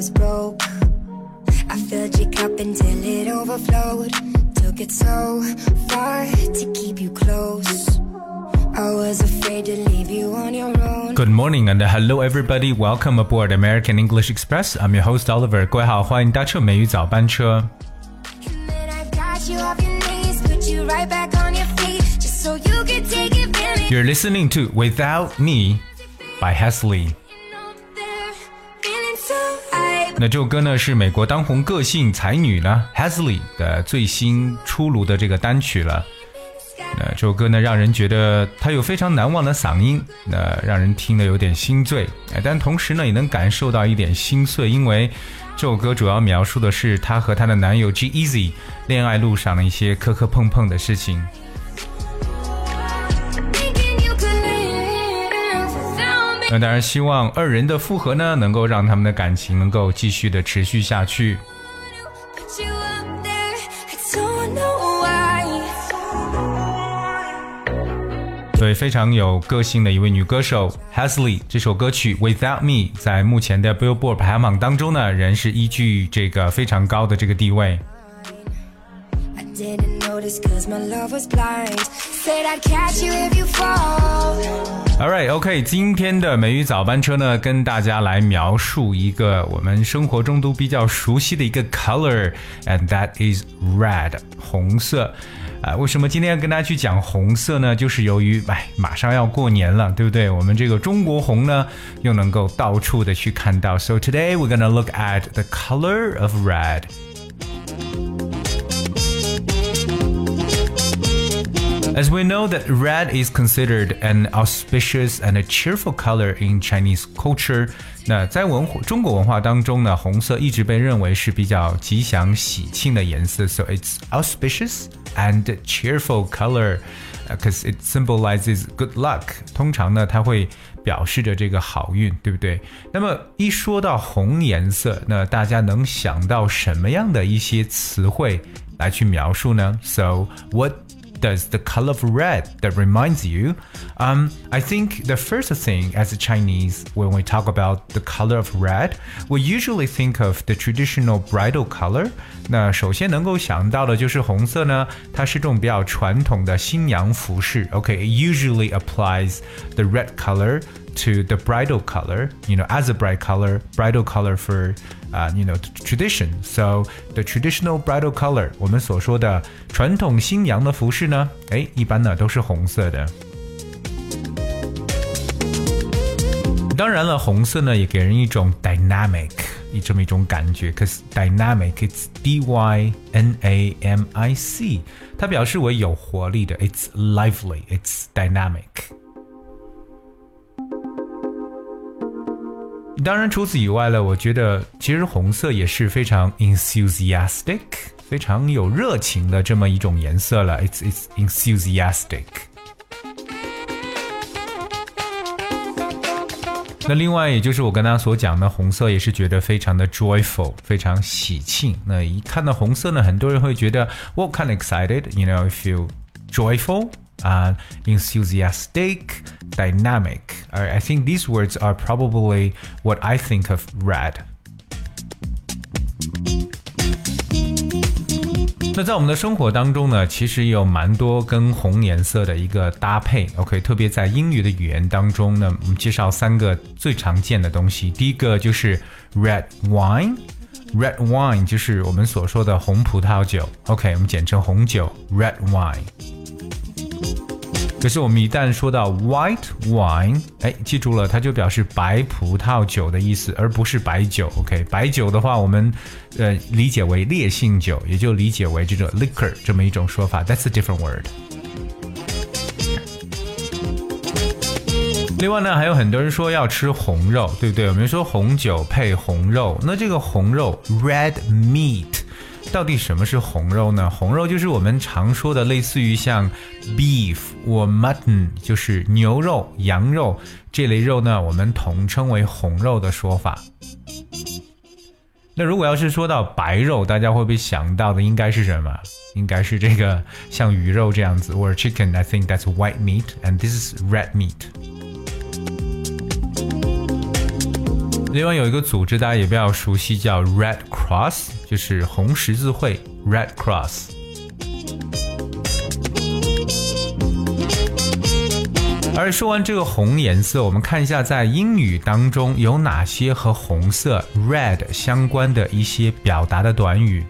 was broke. I filled your cup until it overflowed. Took it so far to keep you close. I was afraid to leave you on your own. Good morning and hello everybody. Welcome aboard American English Express. I'm your host Oliver. 各位好，欢迎搭乘美语早班车。You're listening to Without Me by Halsey. 那这首歌呢是美国当红个性才女呢 Hesley 的最新出炉的这个单曲了。那这首歌呢，让人觉得她有非常难忘的嗓音，那让人听得有点心醉，哎，但同时呢，也能感受到一点心碎，因为这首歌主要描述的是她和她的男友 G Easy 恋爱路上的一些磕磕碰碰的事情。那当然，希望二人的复合呢，能够让他们的感情能够继续的持续下去。对，非常有个性的一位女歌手 Hesley，这首歌曲《Without Me》在目前的 Billboard 排行榜当中呢，仍是依据这个非常高的这个地位。notice cause my love was blind. Said I'd catch you if you fall. Alright, OK，今天的美语早班车呢，跟大家来描述一个我们生活中都比较熟悉的一个 color，and that is red，红色。啊、为什么今天要跟大家去讲红色呢？就是由于，哎，马上要过年了，对不对？我们这个中国红呢，又能够到处的去看到。So today we're gonna look at the color of red. As we know that red is considered an auspicious and a cheerful color in Chinese culture，那在文化中国文化当中呢，红色一直被认为是比较吉祥喜庆的颜色，so it's auspicious and cheerful color。Because it symbolizes good luck，通常呢，它会表示着这个好运，对不对？那么一说到红颜色，那大家能想到什么样的一些词汇来去描述呢？So what does the color of red that reminds you? Um, I think the first thing as a Chinese, when we talk about the color of red, we usually think of the traditional bridal color. 那首先能够想到的就是红色呢，它是这种比较传统的新娘服饰。Okay, it usually applies the red color to the bridal color, you know, as a bride color, bridal color for, uh, you know, tradition. So the traditional bridal color，我们所说的传统新娘的服饰呢，哎，一般呢都是红色的。当然了，红色呢也给人一种 dynamic 一这么一种感觉，cause dynamic it's D Y N A M I C，它表示为有活力的，it's lively，it's dynamic。 当然，除此以外呢，我觉得其实红色也是非常 enthusiastic，非常有热情的这么一种颜色了。It's it's enthusiastic。那另外，也就是我跟大家所讲的，红色也是觉得非常的 joyful，非常喜庆。那一看到红色呢，很多人会觉得 what kind of excited，you know feel joyful。 uh, enthusiastic, dynamic. I I think these words are probably what I think of red. 那在我们的生活当中呢，其实也有蛮多跟红颜色的一个搭配。OK，特别在英语的语言当中呢，我们介绍三个最常见的东西。第一个就是 red wine。Red wine 就是我们所说的红葡萄酒，OK，我们简称红酒，red wine。 可是我们一旦说到 white wine，哎，记住了，它就表示白葡萄酒的意思，而不是白酒。OK，白酒的话，我们呃理解为烈性酒，也就理解为这种 liquor 这么一种说法。That's a different word。另外呢，还有很多人说要吃红肉，对不对？我们说红酒配红肉，那这个红肉 red meat。到底什么是红肉呢？红肉就是我们常说的，类似于像 beef 或 mutton，就是牛肉、羊肉这类肉呢，我们统称为红肉的说法。那如果要是说到白肉，大家会不会想到的应该是什么？应该是这个像鱼肉这样子或者 chicken。I think that's white meat, and this is red meat. 另外有一个组织大家也比较熟悉，叫 Red Cross，就是红十字会 Red Cross。而说完这个红颜色，我们看一下在英语当中有哪些和红色 red 相关的一些表达的短语。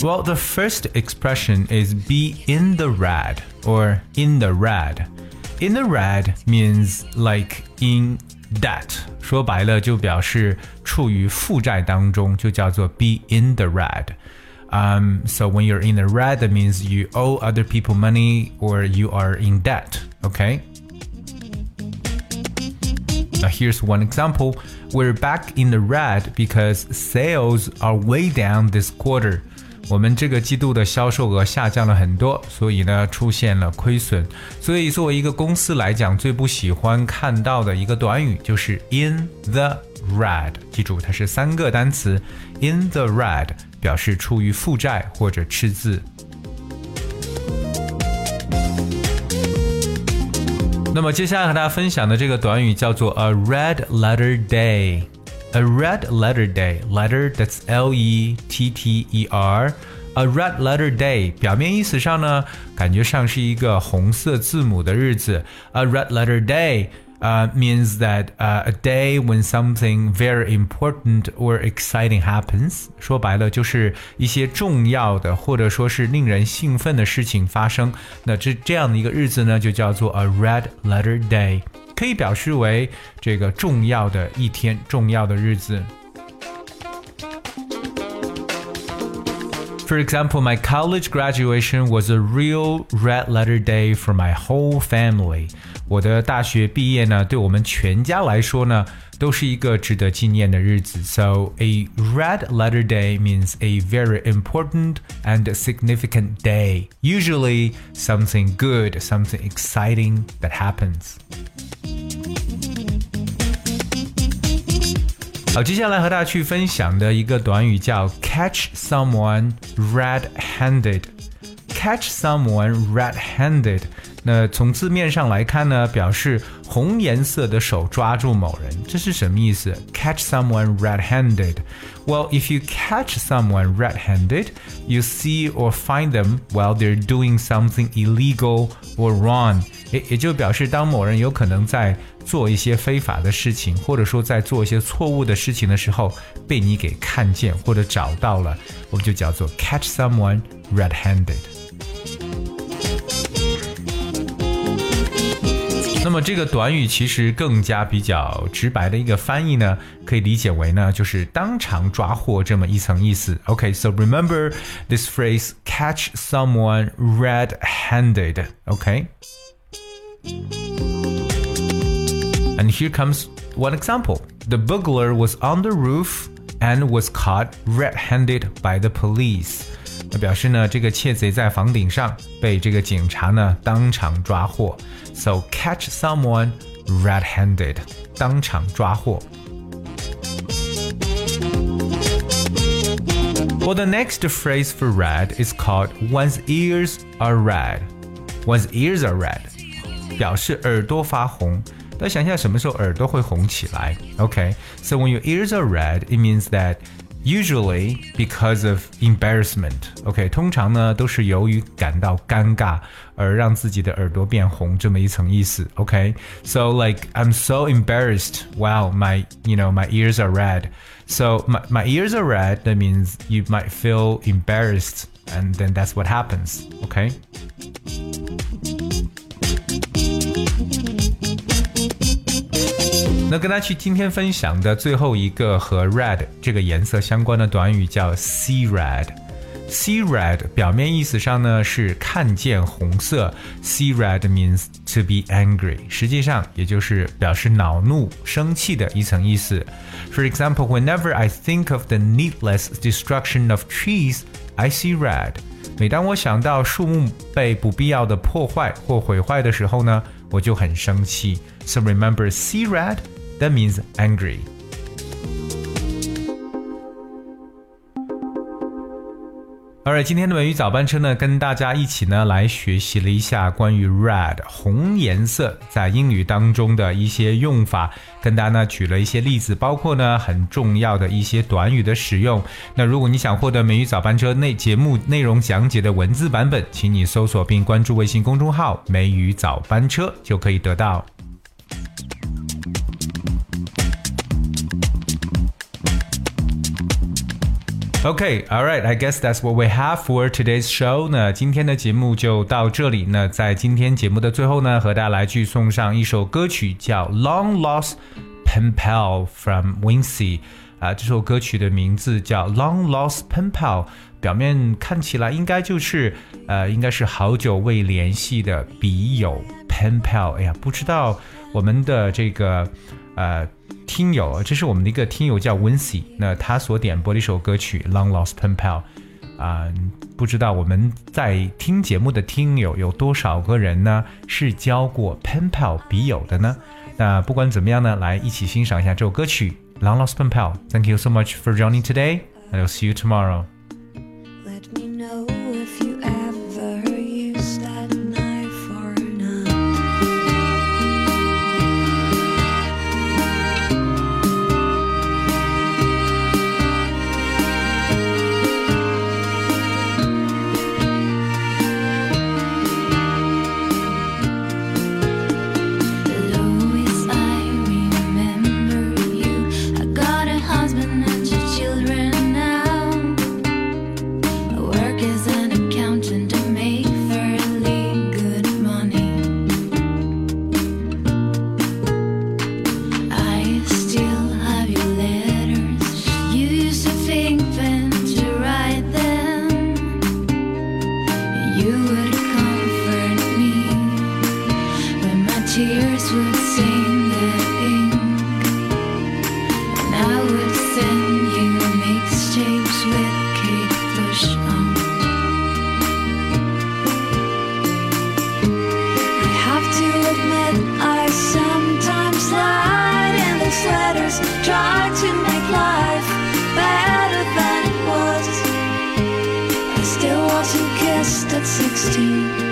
Well, the first expression is be in the red or in the red. In the red means like in debt，说白了就表示处于负债当中，就叫做 be in the red。Um, so when you're in the red, that means you owe other people money or you are in debt. Okay. Now here's one example. We're back in the red because sales are way down this quarter. 我们这个季度的销售额下降了很多，所以呢出现了亏损。所以作为一个公司来讲，最不喜欢看到的一个短语就是 in the red。记住，它是三个单词，in the red 表示处于负债或者赤字。那么接下来和大家分享的这个短语叫做 a red letter day。A red letter day, letter that's L E T T E R. A red letter day，表面意思上呢，感觉上是一个红色字母的日子。A red letter day uh, means that uh, a day when something very important or exciting happens。说白了就是一些重要的或者说是令人兴奋的事情发生。那这这样的一个日子呢，就叫做 a red letter day。 可以表示为这个重要的一天、重要的日子。For example, my college graduation was a real red letter day for my whole family. 我的大学毕业呢，对我们全家来说呢， 都是一个值得纪念的日子。So a red letter day means a very important and significant day. Usually something good, something exciting that happens. 好，接下来和大家去分享的一个短语叫 catch someone red-handed。catch someone red-handed。 那从字面上来看呢，表示红颜色的手抓住某人，这是什么意思？Catch someone red-handed. Well, if you catch someone red-handed, you see or find them while they're doing something illegal or wrong. 也也就表示，当某人有可能在做一些非法的事情，或者说在做一些错误的事情的时候，被你给看见或者找到了，我们就叫做 catch someone red-handed。那么这个短语其实更加比较直白的一个翻译呢，可以理解为呢，就是当场抓获这么一层意思。OK，so、okay, remember this phrase catch someone red-handed。OK。And here comes one example. The burglar was on the roof and was caught red-handed by the police. 那表示呢，这个窃贼在房顶上被这个警察呢当场抓获。So catch someone red-handed，当场抓获。Well, the next phrase for red is called one's ears are red. One's ears are red. 表示耳朵发红。那想一下什么时候耳朵会红起来？Okay, so when your ears are red, it means that usually because of embarrassment. OK，通常呢都是由于感到尴尬而让自己的耳朵变红这么一层意思。OK, so like I'm so embarrassed. Wow, my you know my ears are red. So my my ears are red. That means you might feel embarrassed, and then that's what happens. OK. 那跟大家去今天分享的最后一个和 red 这个颜色相关的短语叫 see red。See red 表面意思上呢是看见红色，see red means to be angry，实际上也就是表示恼怒、生气的一层意思。For example, whenever I think of the needless destruction of trees, I see red。每当我想到树木被不必要的破坏或毁坏的时候呢，我就很生气。So remember, see red that means angry. Alright，今天的美语早班车呢，跟大家一起呢来学习了一下关于 red 红颜色在英语当中的一些用法，跟大家呢举了一些例子，包括呢很重要的一些短语的使用。那如果你想获得美语早班车内节目内容讲解的文字版本，请你搜索并关注微信公众号“美语早班车”就可以得到。OK，All right. I guess that's what we have for today's show. 那今天的节目就到这里。那在今天节目的最后呢，和大家来去送上一首歌曲，叫《Long Lost Pen Pal》from Wincy。啊，这首歌曲的名字叫《Long Lost Pen Pal》，表面看起来应该就是呃，应该是好久未联系的笔友 Pen Pal。哎呀，不知道我们的这个呃。听友，这是我们的一个听友叫 Wincy，那他所点播的一首歌曲《Long Lost Pen Pal》啊，不知道我们在听节目的听友有多少个人呢？是交过 Pen Pal 笔友的呢？那不管怎么样呢，来一起欣赏一下这首歌曲《Long Lost Pen Pal》。Thank you so much for joining today, and I'll see you tomorrow. Wasn't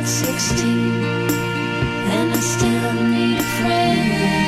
at 16 And I still need a friend